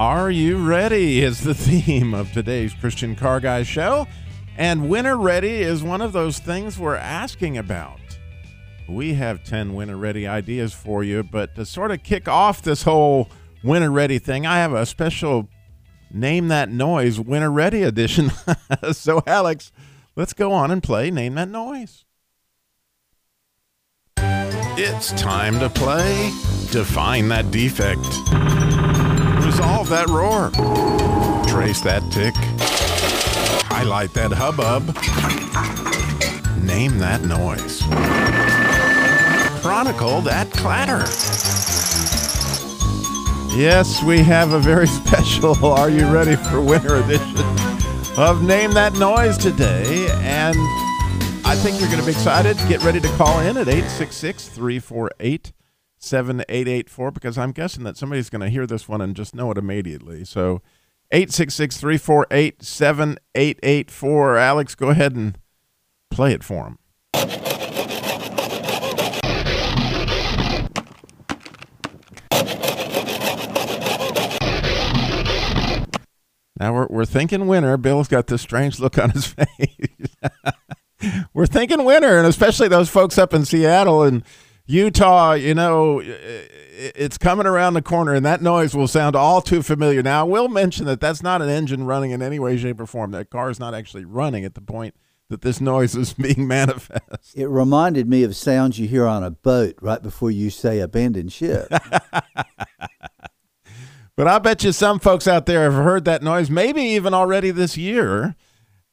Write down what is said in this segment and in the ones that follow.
Are you ready? Is the theme of today's Christian Car Guy show. And winter ready is one of those things we're asking about. We have 10 winter ready ideas for you, but to sort of kick off this whole winter ready thing, I have a special Name That Noise winter ready edition. so, Alex, let's go on and play Name That Noise. It's time to play Define That Defect. Resolve that roar. Trace that tick. Highlight that hubbub. Name that noise. Chronicle that clatter. Yes, we have a very special Are You Ready for Winter edition of Name That Noise today. And I think you're going to be excited. Get ready to call in at 866 348 7884 because I'm guessing that somebody's going to hear this one and just know it immediately. So 866 348 7884. Alex, go ahead and play it for him. Now we're, we're thinking winter. Bill's got this strange look on his face. we're thinking winter, and especially those folks up in Seattle and Utah, you know, it's coming around the corner, and that noise will sound all too familiar. Now, I will mention that that's not an engine running in any way, shape, or form. That car is not actually running at the point that this noise is being manifest. It reminded me of sounds you hear on a boat right before you say abandoned ship. but I bet you some folks out there have heard that noise, maybe even already this year.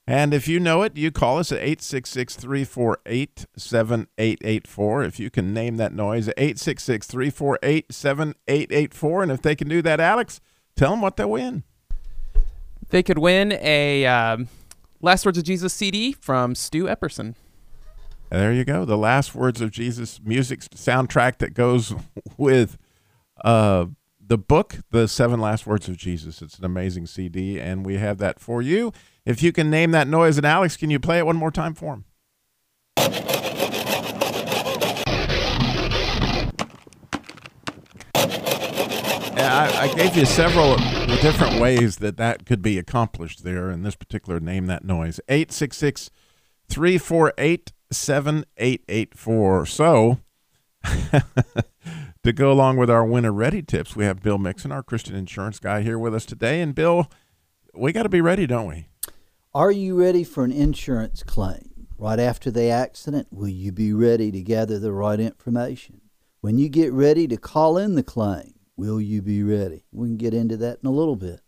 And if you know it, you call us at 866 348 7884. If you can name that noise, 866 348 7884. And if they can do that, Alex, tell them what they win. They could win a um, Last Words of Jesus CD from Stu Epperson. There you go. The Last Words of Jesus music soundtrack that goes with uh, the book, The Seven Last Words of Jesus. It's an amazing CD, and we have that for you. If you can name that noise, and Alex, can you play it one more time for him? I, I, gave you several different ways that that could be accomplished there in this particular name that noise. 866 348 7884 so to go along with our winter ready tips we have bill mixon our christian insurance guy here with us today. And bill we got to be ready don't we are you ready for an insurance claim? Right after the accident, will you be ready to gather the right information? When you get ready to call in the claim, will you be ready? We can get into that in a little bit.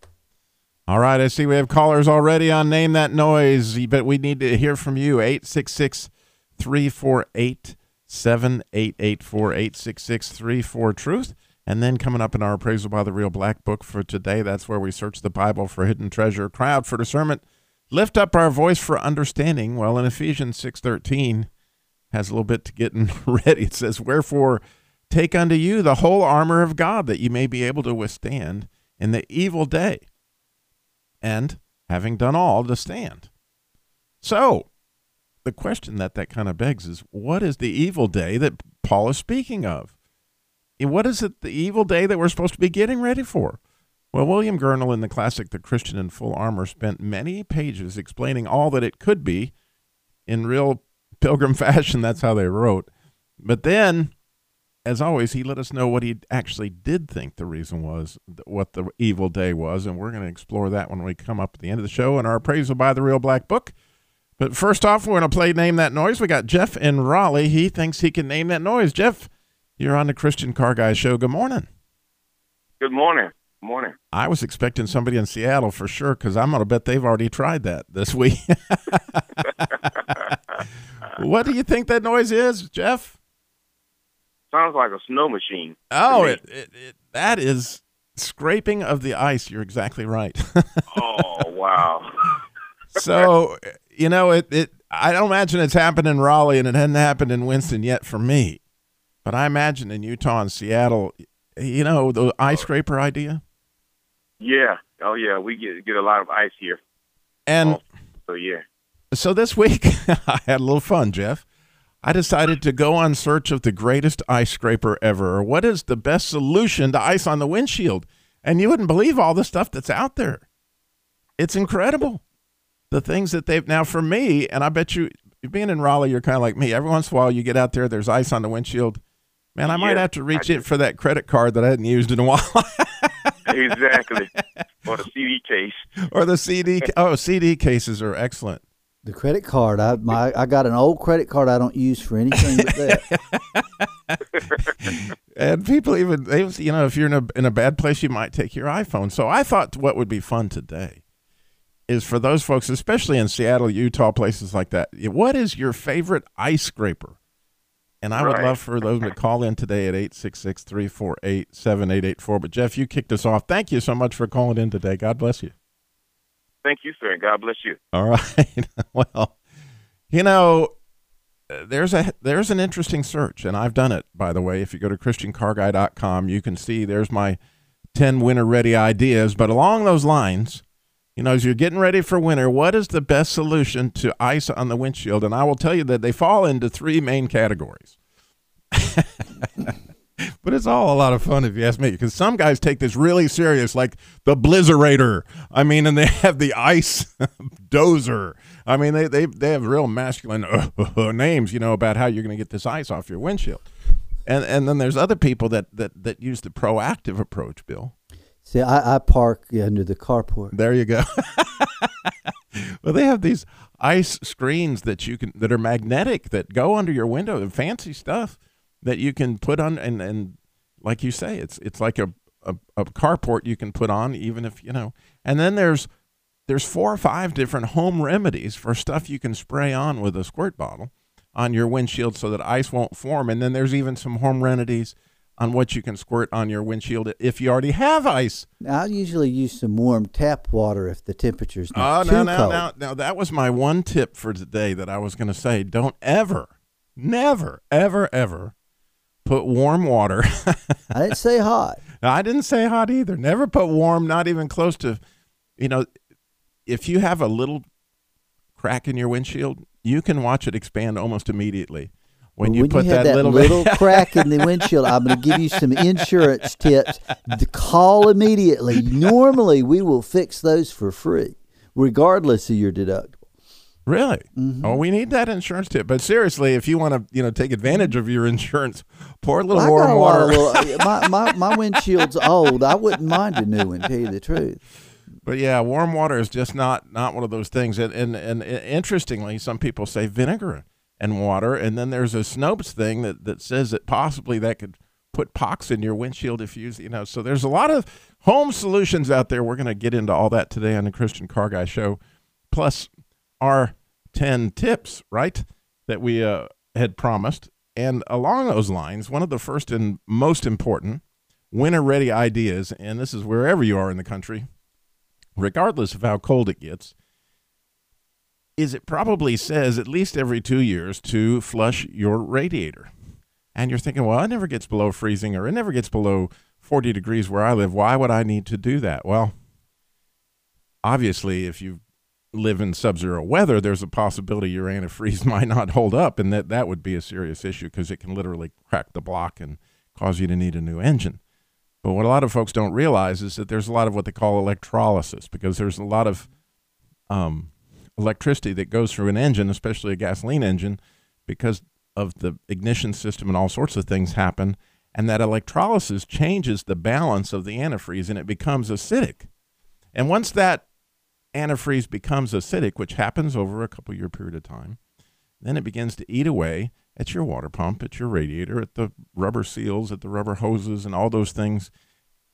All right, I see we have callers already on Name That Noise, but we need to hear from you. 866 348 7884 866 34 Truth. And then coming up in our appraisal by the Real Black Book for today, that's where we search the Bible for hidden treasure. Crowd for discernment lift up our voice for understanding. Well in ephesians 6.13 has a little bit to get ready. It says wherefore take unto you the whole armor of god that you may be able to withstand in the evil day and having done all to stand. So the question that that kind of begs is what is the evil day that paul is speaking of? What is it the evil day that we're supposed to be getting ready for well, William Gurnall in the classic The Christian in Full Armor spent many pages explaining all that it could be in real pilgrim fashion. That's how they wrote. But then, as always, he let us know what he actually did think the reason was, what the evil day was. And we're going to explore that when we come up at the end of the show in our appraisal by the Real Black Book. But first off, we're going to play Name That Noise. We got Jeff in Raleigh. He thinks he can name that noise. Jeff, you're on the Christian Car Guy Show. Good morning. Good morning. Morning. I was expecting somebody in Seattle for sure because I'm going to bet they've already tried that this week. what do you think that noise is, Jeff? Sounds like a snow machine. Oh, it, it, it, that is scraping of the ice. You're exactly right. oh, wow. so you know it, it I don't imagine it's happened in Raleigh and it hasn't happened in Winston yet for me. But I imagine in Utah and Seattle, you know, the uh, ice scraper idea. Yeah. Oh yeah, we get get a lot of ice here. And Oh, so yeah. so this week I had a little fun, Jeff. I decided to go on search of the greatest ice scraper ever, or what is the best solution to ice on the windshield. And you wouldn't believe all the stuff that's out there. It's incredible. The things that they've now for me, and I bet you being in Raleigh, you're kind of like me. Every once in a while, you get out there, there's ice on the windshield. Man, I might Yeah, have to reach in for that credit card that I hadn't used in a while, exactly. or the CD case. or the CD. Oh, CD cases are excellent. The credit card, I my I got an old credit card I don't use for anything but that. And people even they, you know, if you're in a in a bad place, you might take your iPhone. So I thought what would be fun today is for those folks, especially in Seattle, Utah, places like that. What is your favorite ice scraper? And I would love for those to call in today at 866-348-7884. But Jeff, you kicked us off. Thank you so much for calling in today. God bless you. Thank you, sir. and God bless you. All right. well, you know, there's a there's an interesting search, and I've done it. By the way, if you go to christiancarguy.com, you can see there's my ten winter ready ideas. But along those lines, you know, as you're getting ready for winter, what is the best solution to ice on the windshield? And I will tell you that they fall into three main categories. But it's all a lot of fun if you ask me, because some guys take this really serious, like the Blizzarator. I mean, and they have the ice dozer. I mean, they they they have real masculine uh, names, you know, about how you're going to get this ice off your windshield. And and then there's other people that that that use the proactive approach, Bill. See, I, I park under the carport. There you go. well, they have these ice screens that you can that are magnetic that go under your window. Fancy stuff that you can put on and and like you say, it's it's like a, a a carport you can put on even if you know. And then there's there's four or five different home remedies for stuff you can spray on with a squirt bottle on your windshield so that ice won't form. And then there's even some home remedies on what you can squirt on your windshield if you already have ice. I'll usually use some warm tap water if the temperature's Oh, not ah, no, too no, cold. no, no. That was my one tip for today that I was going to say. Don't ever, never, ever, ever put warm water. I didn't say hot. I didn't say hot either. Never put warm, not even close to, you know, if you have a little crack in your windshield, you can watch it expand almost immediately. When you when put you have that, that, little, bit, crack in the windshield, I'm going to give you some insurance tips. To call immediately. Normally, we will fix those for free, regardless of your deductible. Really? Mm-hmm. Oh, we need that insurance tip. But seriously, if you want to, you know, take advantage of your insurance, pour a little got warm water. little, my, my, my windshield's old. I wouldn't mind a new one, tell you the truth. But yeah, warm water is just not not one of those things. And and, and interestingly, some people say vinegar and water, and then there's a Snopes thing that, that says that possibly that could put pox in your windshield if you use, you know. So there's a lot of home solutions out there. We're going to get into all that today on the Christian Car Guy Show, plus our ten tips, right, that we uh, had promised. And along those lines, one of the first and most important winter ready ideas, and this is wherever you are in the country regardless of how cold it gets, is it probably says at least every two years to flush your radiator. And you're thinking, well, it never gets below freezing or it never gets below 40 degrees where I live. Why would I need to do that? Well, obviously, if you live in sub zero weather, there's a possibility your antifreeze might not hold up, and that, that would be a serious issue because it can literally crack the block and cause you to need a new engine. But what a lot of folks don't realize is that there's a lot of what they call electrolysis because there's a lot of um, electricity that goes through an engine, especially a gasoline engine, because of the ignition system and all sorts of things happen. And that electrolysis changes the balance of the antifreeze and it becomes acidic. And once that antifreeze becomes acidic, which happens over a couple year period of time, then it begins to eat away at your water pump, at your radiator, at the rubber seals, at the rubber hoses, and all those things.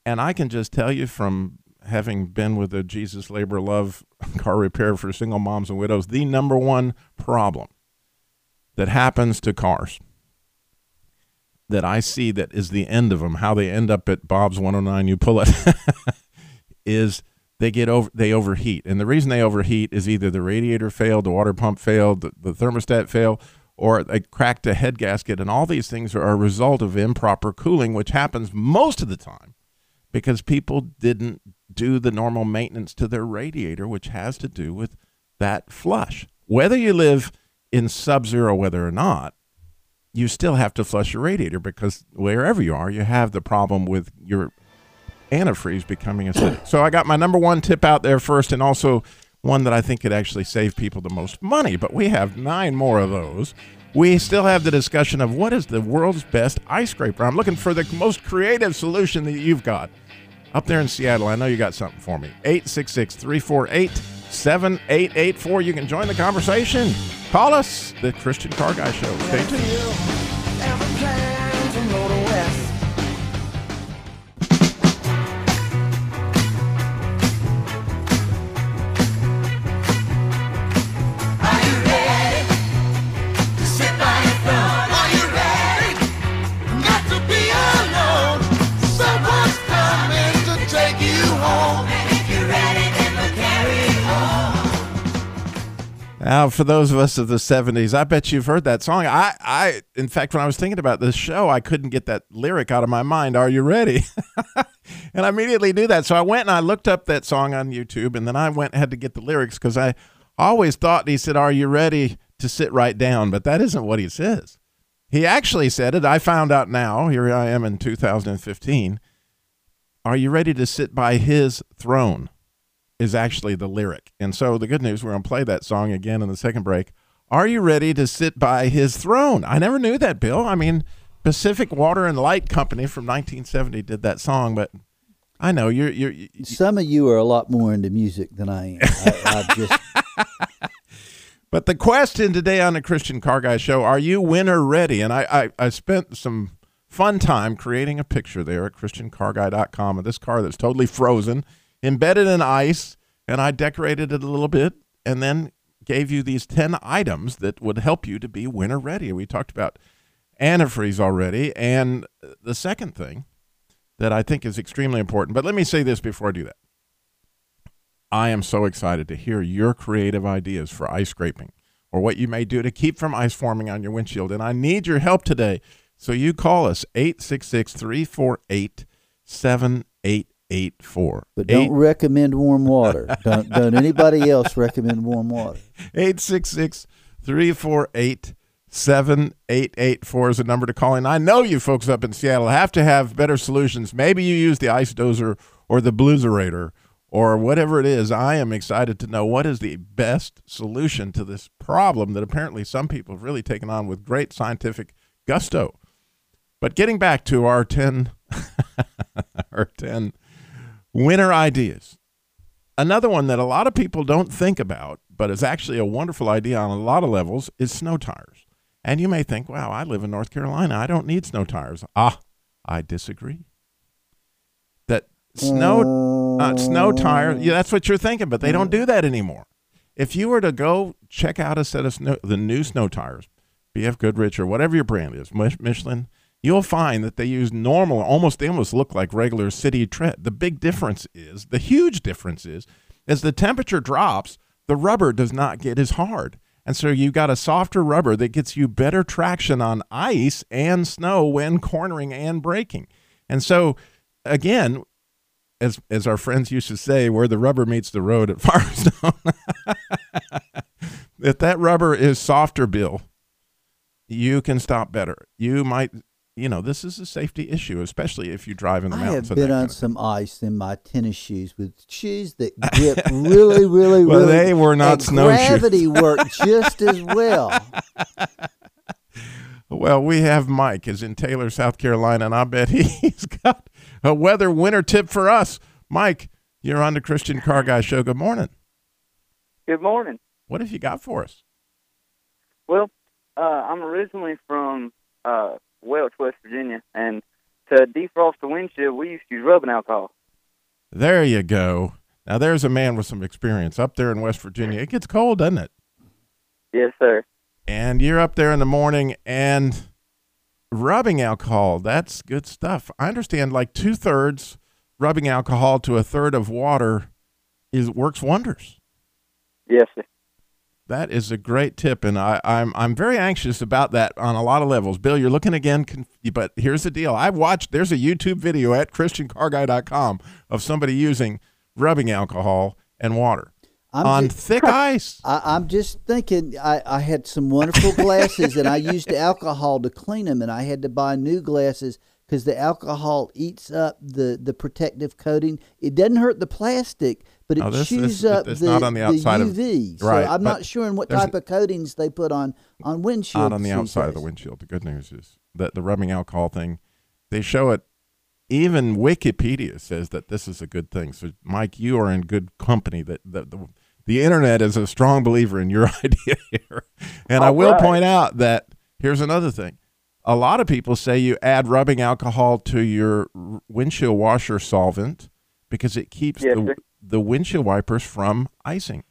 And I can just tell you from having been with the Jesus Labor Love car repair for single moms and widows, the number one problem that happens to cars that I see that is the end of them, how they end up at Bob's 109, you pull it, is they get over they overheat. And the reason they overheat is either the radiator failed the water pump failed the, the thermostat failed or they cracked a head gasket. And all these things are a result of improper cooling which happens most of the time because people didn't do the normal maintenance to their radiator which has to do with that flush whether you live in sub-zero weather or not you still have to flush your radiator because wherever you are you have the problem with your antifreeze becoming acidic. So I got my number one tip out there first, and also one that I think could actually save people the most money. But we have nine more of those. We still have the discussion of what is the world's best ice scraper. I'm looking for the most creative solution that you've got. Up there in Seattle, I know you got something for me. 866 348 7884. You can join the conversation. Call us, the Christian Car Guy Show. Stay tuned. Now, for those of us of the '70s, I bet you've heard that song. I, I, in fact, when I was thinking about this show, I couldn't get that lyric out of my mind. Are you ready? and I immediately knew that, so I went and I looked up that song on YouTube, and then I went and had to get the lyrics because I always thought he said, "Are you ready to sit right down?" But that isn't what he says. He actually said it. I found out now. Here I am in 2015. Are you ready to sit by his throne? Is actually the lyric. And so the good news, we're going to play that song again in the second break. Are you ready to sit by his throne? I never knew that, Bill. I mean, Pacific Water and Light Company from 1970 did that song, but I know you're you're. you Some of you are a lot more into music than I am. I, just but the question today on the Christian Car Guy Show: Are you winter ready? And I I, I spent some fun time creating a picture there at ChristianCarGuy.com of this car that's totally frozen embedded in ice, and I decorated it a little bit, and then gave you these 10 items that would help you to be winter ready. We talked about antifreeze already. And the second thing that I think is extremely important, but let me say this before I do that. I am so excited to hear your creative ideas for ice scraping or what you may do to keep from ice forming on your windshield. And I need your help today. So you call us 866 348 7884. but don't recommend warm water. don't don't anybody else recommend warm water. Eight six six three four eight seven eight eight four is the number to call in. I know you folks up in Seattle have to have better solutions. Maybe you use the ice dozer or the blueserator or whatever it is. I am excited to know what is the best solution to this problem that apparently some people have really taken on with great scientific gusto. But getting back to our 10 our 10 winter ideas. Another one that a lot of people don't think about, but is actually a wonderful idea on a lot of levels, is snow tires. And you may think, wow, I live in North Carolina. I don't need snow tires. Ah, I disagree. That snow uh, snow tire, yeah, that's what you're thinking, but they don't do that anymore. If you were to go check out a set of snow, the new snow tires, BF Goodrich or whatever your brand is, Michelin, you'll find that they use normal, almost they almost look like regular city tread. The big difference is, the huge difference is, as the temperature drops, the rubber does not get as hard. And so you got a softer rubber that gets you better traction on ice and snow when cornering and braking. And so again, as as our friends used to say, where the rubber meets the road at Firestone. if that rubber is softer, Bill, you can stop better. You might, you know, this is a safety issue, especially if you drive in the I mountains. have and been that on kind of thing. some ice in my tennis shoes with shoes that grip really, really, Well, really. they were not and snowshoes. Gravity worked just as well. Well, we have Mike is in Taylor, South Carolina, and I bet he's got a weather winter tip for us. Mike, you're on the Christian Car Guy Show. Good morning. Good morning. What have you got for us? Well, uh, I'm originally from uh, Welch, West Virginia, and to defrost the windshield, we used to use rubbing alcohol. There you go. Now there's a man with some experience up there in West Virginia. It gets cold, doesn't it? Yes, sir. And you're up there in the morning and rubbing alcohol. That's good stuff. I understand like two thirds rubbing alcohol to a third of water is works wonders. Yes, sir. That is a great tip, and I, I'm I'm very anxious about that on a lot of levels. Bill, you're looking again, but here's the deal. I've watched. There's a YouTube video at ChristianCarGuy.com of somebody using rubbing alcohol and water I'm on just- thick ice. I, I'm just thinking. I, I had some wonderful glasses, and I used alcohol to clean them, and I had to buy new glasses because the alcohol eats up the, the protective coating. It doesn't hurt the plastic, but it Oh, this- chews this- up it's the, not on the outside of- UV. right, So I'm not sure in what type of coatings they put on on windshield. Not on the outside of the windshield. The good news is that the rubbing alcohol thing, they show it. Even Wikipedia says that this is a good thing. So, Mike, you are in good company. That the, the, the internet is a strong believer in your idea here. And I will right. point out that here's another thing. A lot of people say you add rubbing alcohol to your windshield washer solvent because it keeps Yes, the, sir. The windshield wipers from icing.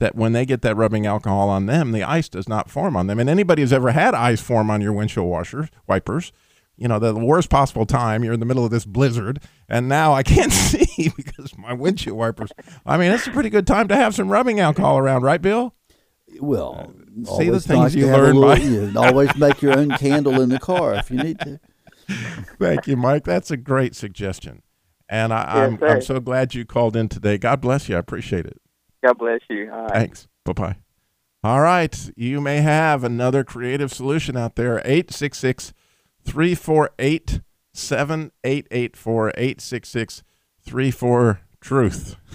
That when they get that rubbing alcohol on them, the ice does not form on them. And anybody who's ever had ice form on your windshield washers, wipers, you know, the worst possible time, you're in the middle of this blizzard, and now I can't see because my windshield wipers. I mean, it's a pretty good time to have some rubbing alcohol around, right, Bill? Well, uh, See the things nice you learn by- you always make your own candle in the car if you need to. Thank you, Mike. That's a great suggestion. And I, Yes, I'm. I'm so glad you called in today. God bless you. I appreciate it. God bless you. All right. Thanks. Bye bye. All right. You may have another creative solution out there. 866 348 7884. 866 34 Truth.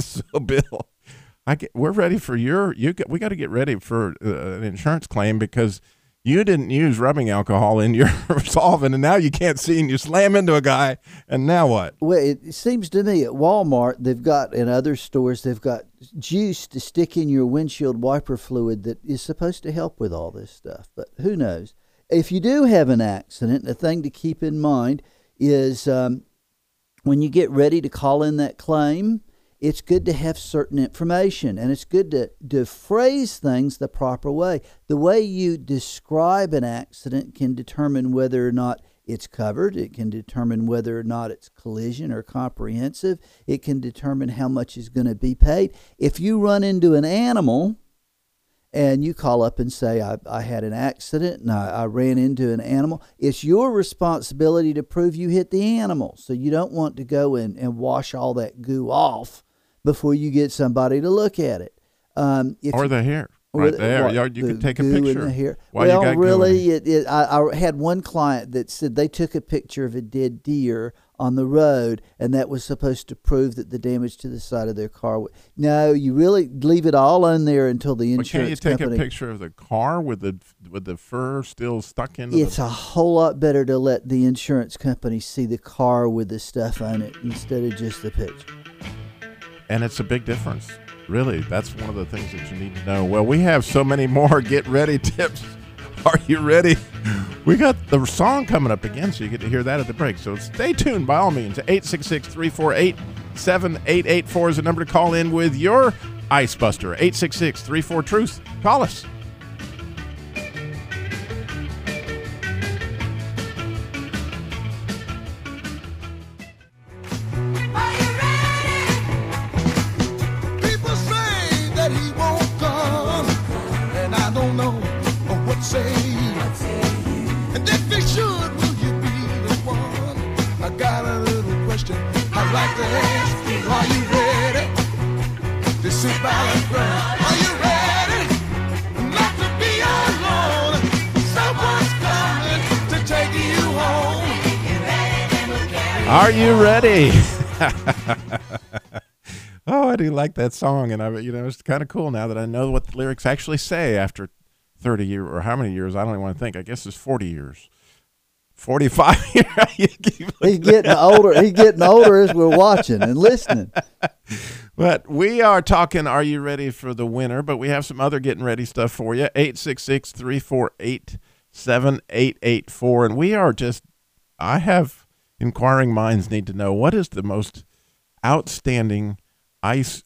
So, Bill, I get, we're ready for your. You get, we got to get ready for uh, an insurance claim because you didn't use rubbing alcohol in your solvent, and now you can't see, and you slam into a guy, and now what? Well, it seems to me at Walmart they've got in other stores they've got juice to stick in your windshield wiper fluid that is supposed to help with all this stuff. But who knows? If you do have an accident, the thing to keep in mind is um, when you get ready to call in that claim, it's good to have certain information and it's good to, to phrase things the proper way. The way you describe an accident can determine whether or not it's covered, it can determine whether or not it's collision or comprehensive, it can determine how much is going to be paid. If you run into an animal, and you call up and say, I, I had an accident and I, I ran into an animal, it's your responsibility to prove you hit the animal. So you don't want to go and, and wash all that goo off before you get somebody to look at it. Um, Or you- the hair. or Right the- there. what, You, the can take a in picture. the hair. while you well, in really, it. it, I, I had one client that said they took a picture of a dead deer on the road, and that was supposed to prove that the damage to the side of their car. wa- No, you really leave it all on there until the But can't insurance you take company. a picture of the car with the with the fur still stuck into It's the a whole lot better to let the insurance company see the car with the stuff on it instead of just the picture. And it's a big difference. Really, that's one of the things that you need to know. Well, we have so many more get ready tips. Are you ready? We got the song coming up again, so you get to hear that at the break. So stay tuned by all means. 866 348 7884 is the number to call in with your Ice Buster. 866 34 Truth. Call us. oh, I do like that song, and I, you know, it's kind of cool now that I know what the lyrics actually say after thirty years or how many years? I don't even want to think. I guess it's forty years, forty-five years. He's getting older. He's getting older as we're watching and listening. But we are talking, are you ready for the winter? But we have some other getting ready stuff for you. 866 348 7884. And we are just, I have inquiring minds need to know what is the most outstanding ice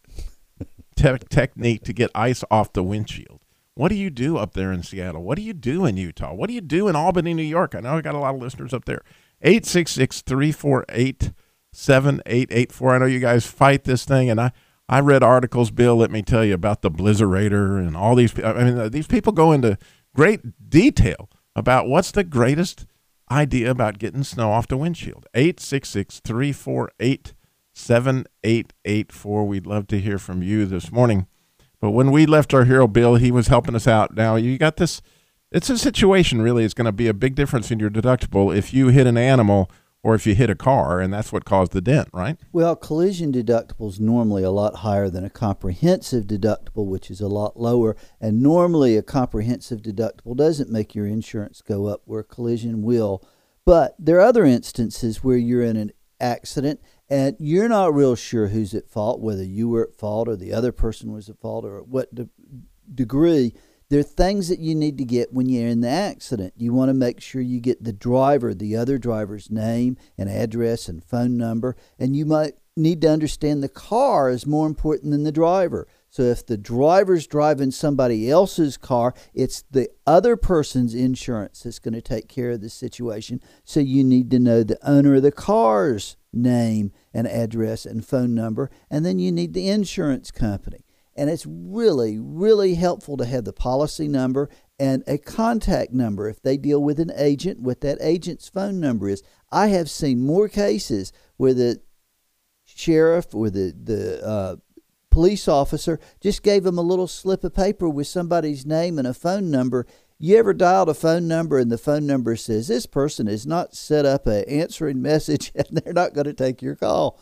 te- technique to get ice off the windshield? What do you do up there in Seattle? What do you do in Utah? What do you do in Albany, New York? I know I got a lot of listeners up there. 866 348 7884. I know you guys fight this thing, and I, I read articles, Bill. Let me tell you about the Blizzarator and all these. I mean, uh, these people go into great detail about what's the greatest idea about getting snow off the windshield. 866 348 7884. We'd love to hear from you this morning. But when we left our hero, Bill, he was helping us out. Now, you got this. It's a situation, really. It's going to be a big difference in your deductible if you hit an animal or if you hit a car, and that's what caused the dent, right? Well, collision deductible is normally a lot higher than a comprehensive deductible, which is a lot lower. And normally, a comprehensive deductible doesn't make your insurance go up where collision will. But there are other instances where you're in an accident and you're not real sure who's at fault, whether you were at fault or the other person was at fault or at what de- degree. There are things that you need to get when you're in the accident. You want to make sure you get the driver, the other driver's name and address and phone number, and you might need to understand the car is more important than the driver. So if the driver's driving somebody else's car, it's the other person's insurance that's going to take care of the situation. So you need to know the owner of the car's name and address and phone number, and then you need the insurance company. And it's really, really helpful to have the policy number and a contact number if they deal with an agent, what that agent's phone number is. I have seen more cases where the sheriff or the, the uh, police officer just gave them a little slip of paper with somebody's name and a phone number. You ever dialed a phone number and the phone number says this person has not set up an answering message and they're not going to take your call?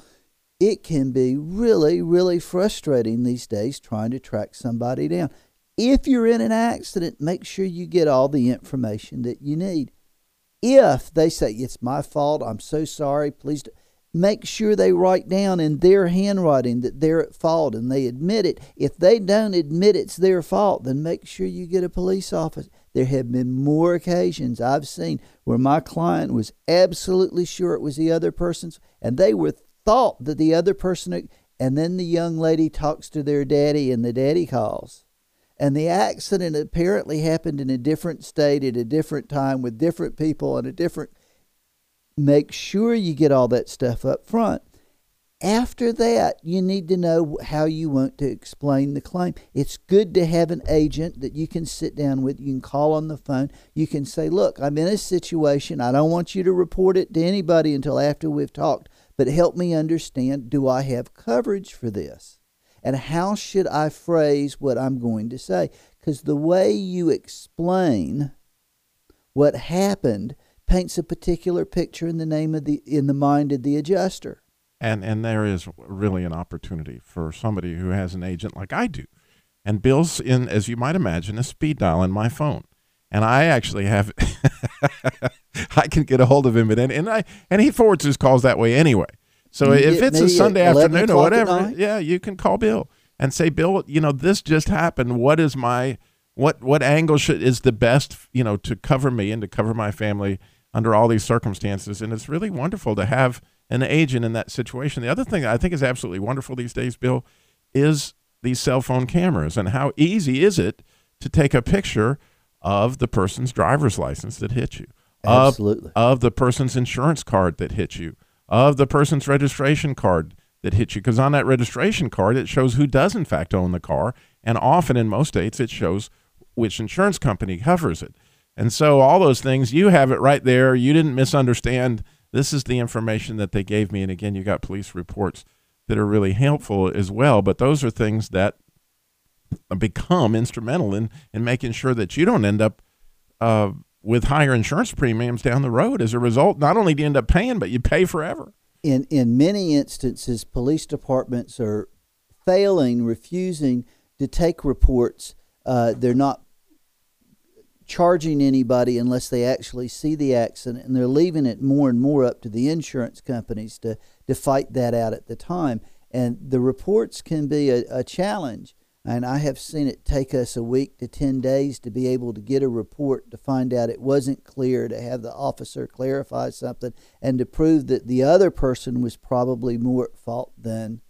It can be really, really frustrating these days trying to track somebody down. If you're in an accident, make sure you get all the information that you need. If they say, It's my fault, I'm so sorry, please do make sure they write down in their handwriting that they're at fault and they admit it. If they don't admit it's their fault, then make sure you get a police officer. There have been more occasions I've seen where my client was absolutely sure it was the other person's, and they were thought that the other person, and then the young lady talks to their daddy, and the daddy calls. And the accident apparently happened in a different state at a different time with different people and a different make sure you get all that stuff up front. After that, you need to know how you want to explain the claim. It's good to have an agent that you can sit down with. You can call on the phone. You can say, Look, I'm in a situation. I don't want you to report it to anybody until after we've talked, but help me understand do I have coverage for this? And how should I phrase what I'm going to say? Because the way you explain what happened paints a particular picture in the name of the in the mind of the adjuster. And and there is really an opportunity for somebody who has an agent like I do, and Bill's in, as you might imagine, a speed dial in my phone, and I actually have, I can get a hold of him, and and I and he forwards his calls that way anyway. So You if it's a Sunday afternoon or whatever, yeah, you can call Bill and say, Bill, you know, this just happened. What is my what what angle should is the best, you know, to cover me and to cover my family under all these circumstances? And it's really wonderful to have an agent in that situation. The other thing I think is absolutely wonderful these days, Bill, is these cell phone cameras and how easy is it to take a picture of the person's driver's license that hit you, of- Absolutely. of the person's insurance card that hit you, of the person's registration card that hit you. Because on that registration card, it shows who does, in fact, own the car. And often in most states, it shows which insurance company covers it. And so all those things, you have it right there. You didn't misunderstand. This is the information that they gave me. And again, you got police reports that are really helpful as well. But those are things that become instrumental in, in making sure that you don't end up uh, with higher insurance premiums down the road. As a result, not only do you end up paying, but you pay forever. in in many instances, police departments are failing, refusing to take reports. Uh, they're not charging anybody unless they actually see the accident, and they're leaving it more and more up to the insurance companies to to fight that out at the time. And the reports can be a, a challenge. And I have seen it take us a week to 10 days to be able to get a report to find out it wasn't clear, to have the officer clarify something, and to prove that the other person was probably more at fault than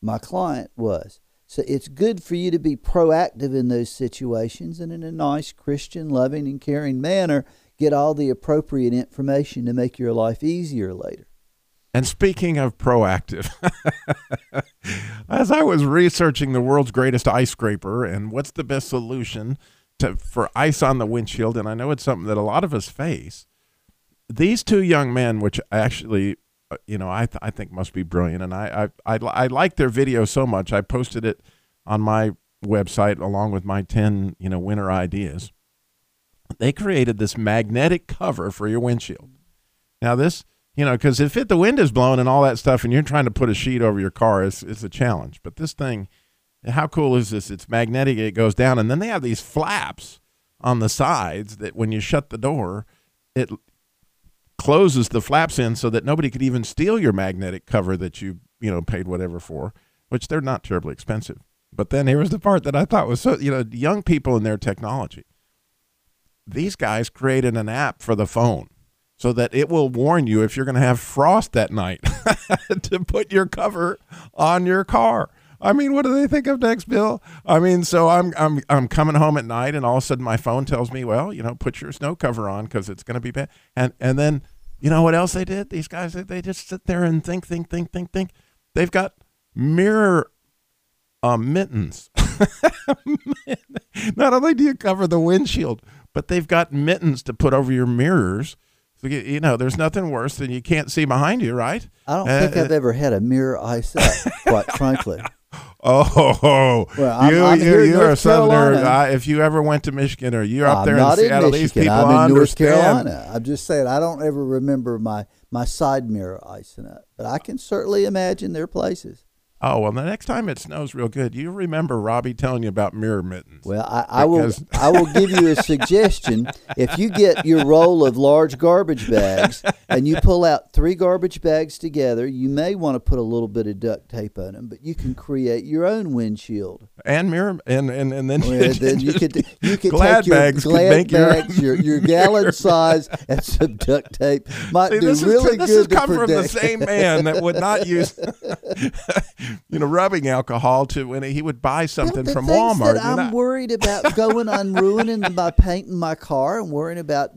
my client was. So it's good for you to be proactive in those situations and in a nice, Christian, loving, and caring manner, get all the appropriate information to make your life easier later. And speaking of proactive, as I was researching the world's greatest ice scraper and what's the best solution to for ice on the windshield, and I know it's something that a lot of us face, these two young men, which actually, uh, you know, I th- I think must be brilliant, and I I I, I like their video so much. I posted it on my website along with my ten you know winter ideas. They created this magnetic cover for your windshield. Now this you know, because if it, the wind is blowing and all that stuff, and you're trying to put a sheet over your car, it's, it's a challenge. But this thing, how cool is this? It's magnetic, it goes down, and then they have these flaps on the sides that when you shut the door, it closes the flaps in so that nobody could even steal your magnetic cover that you you know paid whatever for, which they're not terribly expensive. But then here was the part that I thought was so you know young people and their technology. These guys created an app for the phone so that it will warn you if you're going to have frost that night to put your cover on your car. I mean, what do they think of next, Bill? I mean, so I'm I'm I'm coming home at night, and all of a sudden my phone tells me, well, you know, put your snow cover on because it's going to be bad. And and then you know what else they did? These guys they just sit there and think, think, think, think, think. They've got mirror uh, mittens. Not only do you cover the windshield, but they've got mittens to put over your mirrors you- you know, there's nothing worse than you can't see behind you, right? I don't Uh, think I've ever had a mirror ice up, quite frankly. Oh, Well, I'm- you, I'm you, you are a southerner. Uh, if you ever went to Michigan or you're up there in in Seattle, these people I'm in North. Carolina. I'm just saying I don't ever remember my my side mirror icing up, but I can certainly imagine there are places. Oh well, the next time it snows real good, you remember Robby telling you about mirror mittens. Well, I, I will I will give you a suggestion. If you get your roll of large garbage bags and you pull out three garbage bags together, you may want to put a little bit of duct tape on them, but you can create your own windshield. and mirror and and and then, Well, then you could you could glad take your bags glad your- bags, your, your gallon size, and some duct tape. Might See, do this really is this good has to come from the same man that would not use, you know, rubbing alcohol to when he would buy something from Walmart. I'm know. worried about going on ruining by painting my car and worrying about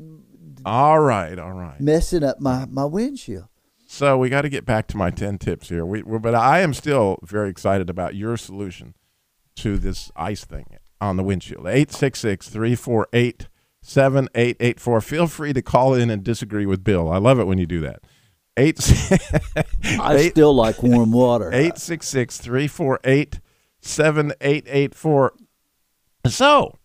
all right, all right. messing up my, my windshield. So we got to get back to my 10 tips here. We, we- but I am still very excited about your solution to this ice thing on the windshield. 866 348 7884. Feel free to call in and disagree with Bill. I love it when you do that. Eight, I eight- still like warm water. 866 348 7884. So,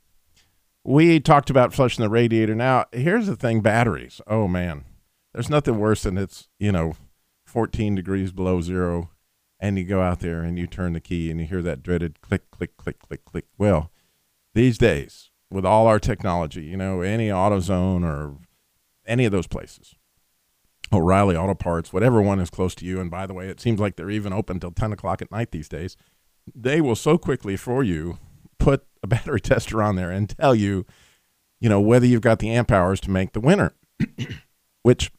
we talked about flushing the radiator. Now, here's the thing batteries. Oh, man. There's nothing worse than it's, you know, 14 degrees below zero, and you go out there and you turn the key and you hear that dreaded click, click, click, click, click. Well, these days, with all our technology, you know, any AutoZone or any of those places, O'Reilly Auto Parts, whatever one is close to you. And by the way, it seems like they're even open till 10 o'clock at night these days. They will so quickly for you put a battery tester on there and tell you, you know, whether you've got the amp hours to make the winner, which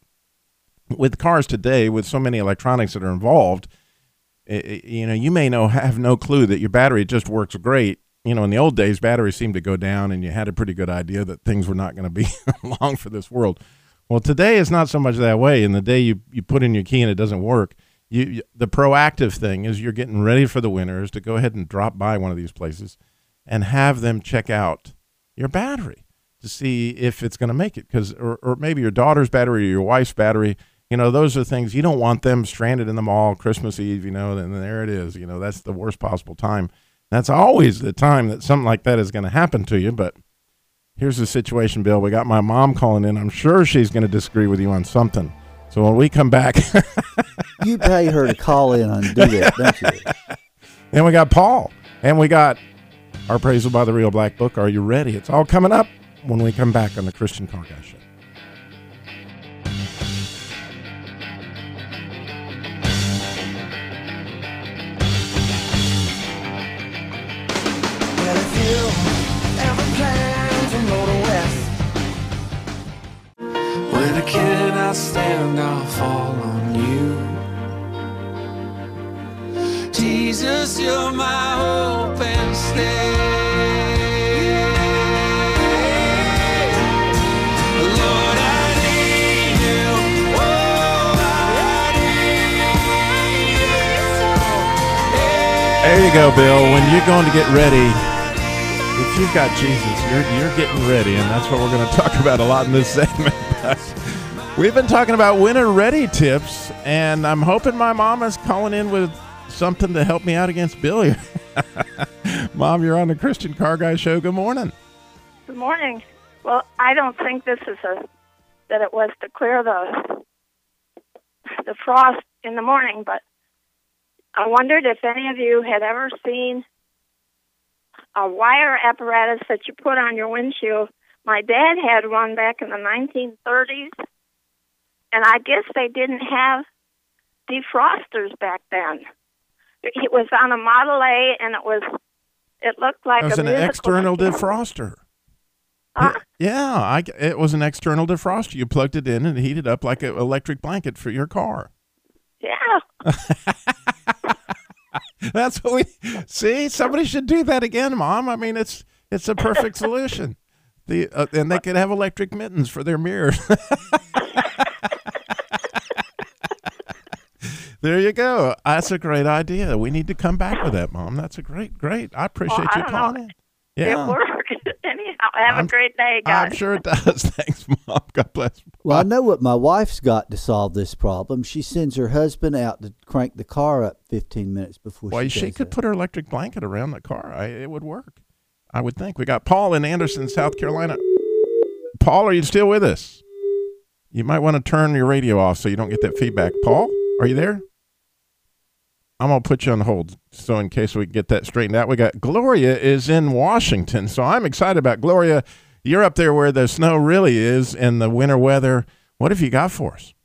with cars today, with so many electronics that are involved, i- i- you know, you may know have no clue that your battery just works great. You know, in the old days, batteries seemed to go down, and you had a pretty good idea that things were not going to be long for this world. Well, today is not so much that way. In the day you, you put in your key and it doesn't work, you, you the proactive thing is you're getting ready for the winter is to go ahead and drop by one of these places and have them check out your battery to see if it's going to make it because or, or maybe your daughter's battery or your wife's battery you know those are things you don't want them stranded in the mall christmas eve you know and there it is you know that's the worst possible time that's always the time that something like that is going to happen to you but here's the situation bill. We got my mom calling in. I'm sure she's going to disagree with you on something. So when we come back You pay her to call in and do that, don't you? and we got paul and we got our appraisal by the real black book. Are you ready? It's all coming up when we come back on the christian car guy show Well, you go, Bill. When you're going to get ready, if you've got Jesus, you're you're getting ready, and that's what we're going to talk about a lot in this segment. We've been talking about winter ready tips, and I'm hoping my mom is calling in with something to help me out against Bill here. mom, you're on the Christian Car Guy Show. Good morning. Good morning. Well, I don't think this is a that it was to clear the the frost in the morning, but I wondered if any of you had ever seen a wire apparatus that you put on your windshield. My dad had one back in the 1930s, and I guess they didn't have defrosters back then. It was on a Model A, and it was it looked like It was a an external instrument. defroster. Huh? Yeah, I, it was an external defroster. You plugged it in and it heated up like an electric blanket for your car. Yeah. That's what we see. Somebody should do that again, Mom. I mean, it's it's a perfect solution. The uh, and they could have electric mittens for their mirrors. there you go. That's a great idea. We need to come back with that, Mom. That's a great, great. I appreciate Well, I you know. Calling in. Yeah, It worked. Anyhow, have I'm- a great day, guys. I'm sure it does. Thanks, Mom. God bless. Well, I know what my wife's got to solve this problem. She sends her husband out to crank the car up 15 minutes before Well, she she does could that. put her electric blanket around the car. I, it would work. I would think. We got Paul in Anderson, South Carolina. Paul, are you still with us? You might want to turn your radio off so you don't get that feedback. Paul, are you there? I'm gonna put you on hold so in case we get that straightened out. We got Gloria is in Washington, so I'm excited about Gloria. You're up there where the snow really is and the winter weather. What have you got for us?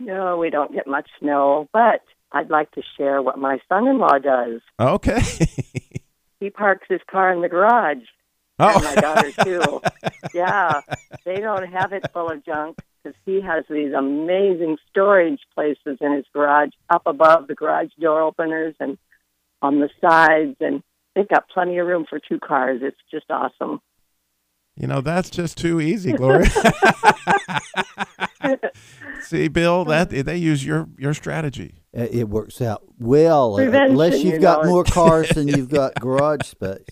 No, we don't get much snow, but I'd like to share what my son in law does. Okay. He parks his car in the garage. Oh. And my daughter, too. yeah. They don't have it full of junk because he has these amazing storage places in his garage up above the garage door openers and on the sides. And they've got plenty of room for two cars. It's just awesome. You know, that's just too easy, Gloria. See, Bill, that they use your your strategy. It works out well, Prevention, unless you you've got know more cars than you've got garage space.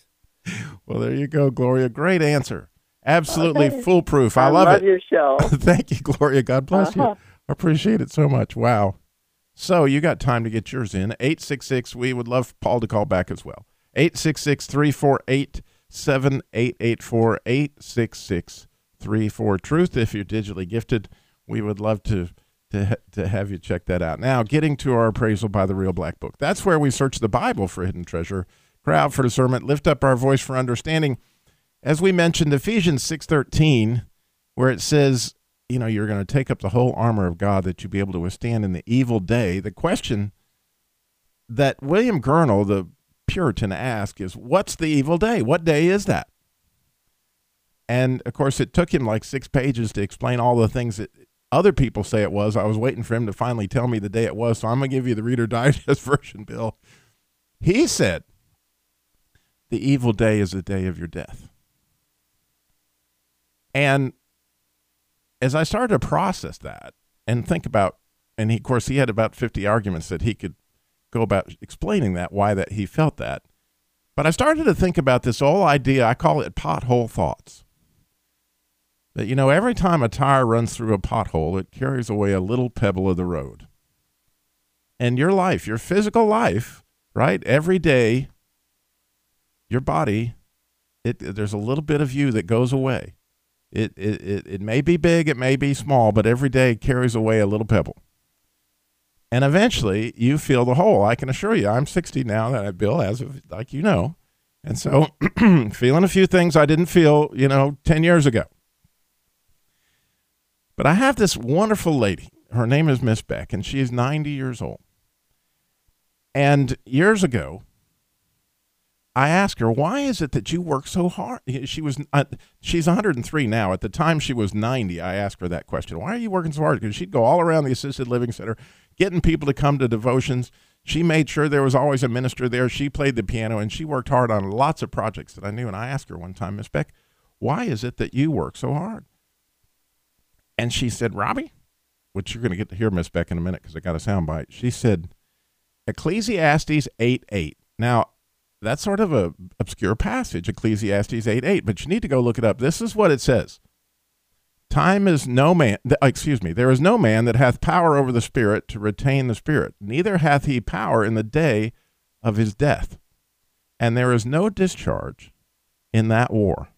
Well, there you go, Gloria. Great answer. Absolutely Okay. foolproof. I, I love, love it. your show. Thank you, Gloria. God bless Uh-huh. you. I appreciate it so much. Wow. So you got time to get yours in. 866. We would love Paul to call back as well. 866 348 7884 866 34 Truth. If you're digitally gifted, we would love to, to, to have you check that out. Now, getting to our appraisal by the Real Black Book. That's where we search the Bible for hidden treasure, cry out for discernment, lift up our voice for understanding. As we mentioned, Ephesians 6.13, where it says, you know, you're going to take up the whole armor of God that you be able to withstand in the evil day. The question that William Gurnall, the Puritan, asked is, what's the evil day? What day is that? And of course, it took him like six pages to explain all the things that other people say it was. I was waiting for him to finally tell me the day it was. So I'm going to give you the Reader Digest version, Bill. He said, the evil day is the day of your death. And as I started to process that and think about, and he, of course, he had about 50 arguments that he could go about explaining that, why that he felt that. But I started to think about this whole idea, I call it pothole thoughts. That, you know, every time a tire runs through a pothole, it carries away a little pebble of the road. And your life, your physical life, right? Every day, your body, it, there's a little bit of you that goes away. It, it, it, it may be big, it may be small, but every day carries away a little pebble. And eventually you feel the hole. I can assure you, I'm 60 now, that Bill, as of, like you know. And so feeling a few things I didn't feel, you know, 10 years ago. But I have this wonderful lady. Her name is Miss Beck, and she is 90 years old. And years ago, I asked her, "Why is it that you work so hard?" She was uh, she's 103 now. At the time she was 90, I asked her that question. Why are you working so hard? Because she'd go all around the assisted living center, getting people to come to devotions. She made sure there was always a minister there. She played the piano, and she worked hard on lots of projects that I knew. And I asked her one time, Miss Beck, "Why is it that you work so hard?" And she said, "Robby," which you're going to get to hear Miss Beck in a minute because I got a sound bite. She said, "Ecclesiastes 8 8." Now, that's sort of a obscure passage, Ecclesiastes 8 8, but you need to go look it up. This is what it says. Time is no man, th- uh, excuse me, there is no man that hath power over the Spirit to retain the Spirit, neither hath he power in the day of his death. And there is no discharge in that war.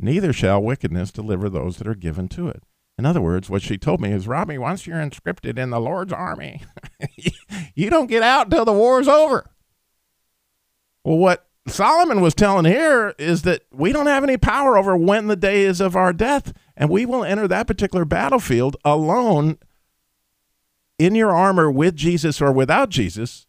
Neither shall wickedness deliver those that are given to it. In other words, what she told me is, Robby, once you're inscripted in the Lord's army, you don't get out until the war's over. Well, what Solomon was telling here is that we don't have any power over when the day is of our death, and we will enter that particular battlefield alone in your armor with Jesus or without Jesus.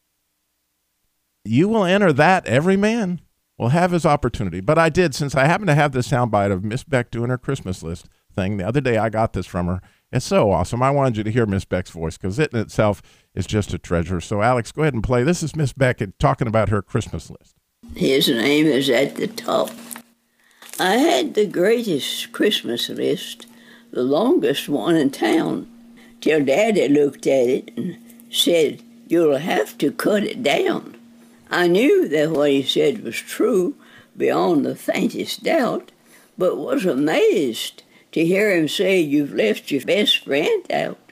You will enter that, every man will have his opportunity. But I did, since I happen to have this soundbite of Miss Beck doing her Christmas list thing. The other day I got this from her. It's so awesome. I wanted you to hear Miss Beck's voice because it in itself is just a treasure. So, Alex, go ahead and play. This is Miss Beckett talking about her Christmas list. His name is at the top. I had the greatest Christmas list, the longest one in town, till Daddy looked at it and said, You'll have to cut it down. I knew that what he said was true beyond the faintest doubt, but was amazed to hear him say you've left your best friend out.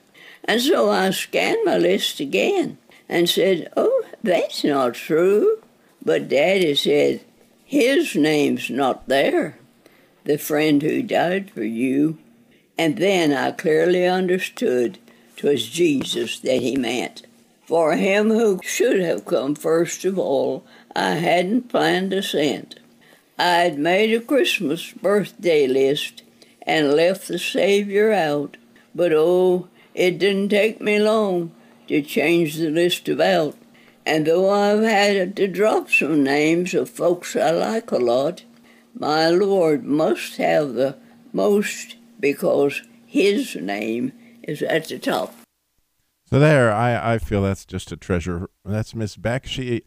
And so I scanned my list again and said, Oh, that's not true. But Daddy said, His name's not there, the friend who died for you. And then I clearly understood 'twas Jesus that he meant. For him who should have come first of all, I hadn't planned a cent. I'd made a Christmas birthday list and left the Savior out. But oh, it didn't take me long to change the list about. And though I've had to drop some names of folks I like a lot, my Lord must have the most because His name is at the top. So there, I, I feel that's just a treasure. That's Miss Beck. She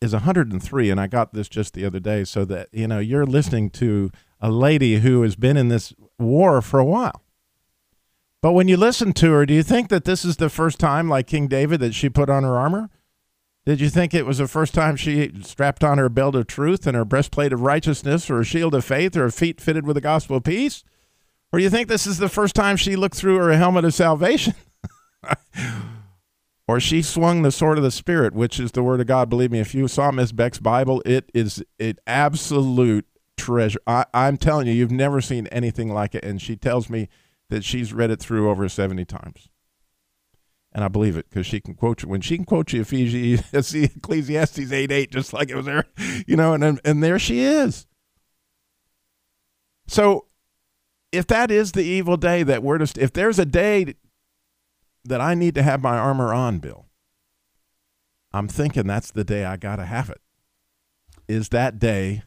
is 103, and I got this just the other day. So that you know, you're listening to a lady who has been in this war for a while. But when you listen to her, do you think that this is the first time, like King David, that she put on her armor? Did you think it was the first time she strapped on her belt of truth and her breastplate of righteousness or her shield of faith or her feet fitted with the gospel of peace? Or do you think this is the first time she looked through her helmet of salvation? or she swung the sword of the Spirit, which is the word of God. Believe me, if you saw Miss Beck's Bible, it is an absolute treasure. I, I'm telling you, you've never seen anything like it. And she tells me that she's read it through over 70 times. And I believe it because she can quote you when she can quote you Ephesians, Ecclesiastes 8 8, just like it was there, you know, and, and there she is. So if that is the evil day that we're just, if there's a day that I need to have my armor on, Bill, I'm thinking that's the day I got to have it. Is that day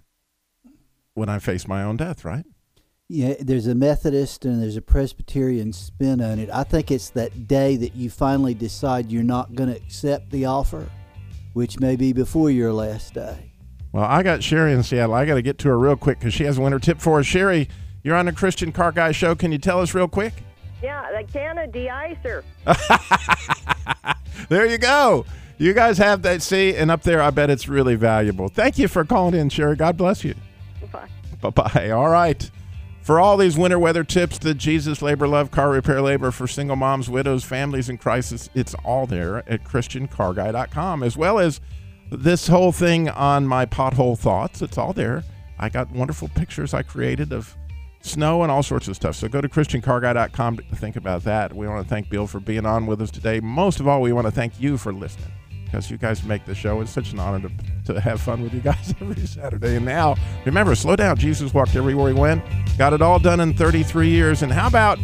when I face my own death, right? Yeah, there's a Methodist and there's a Presbyterian spin on it. I think it's that day that you finally decide you're not going to accept the offer, which may be before your last day. Well, I got Sherry in Seattle. I got to get to her real quick because she has a winter tip for us. Sherry, you're on the Christian Car Guy Show. Can you tell us real quick? Yeah, the can of de-icer. there you go. You guys have that. See, and up there, I bet it's really valuable. Thank you for calling in, Sherry. God bless you. Bye. Bye bye. All right. For all these winter weather tips, the Jesus Labor Love Car Repair Labor for single moms, widows, families in crisis, it's all there at ChristianCarGuy.com, as well as this whole thing on my pothole thoughts. It's all there. I got wonderful pictures I created of snow and all sorts of stuff. So go to ChristianCarGuy.com to think about that. We want to thank Bill for being on with us today. Most of all, we want to thank you for listening because you guys make the show. It's such an honor to, to have fun with you guys every Saturday. And now, remember, slow down. Jesus walked everywhere he went, got it all done in 33 years. And how about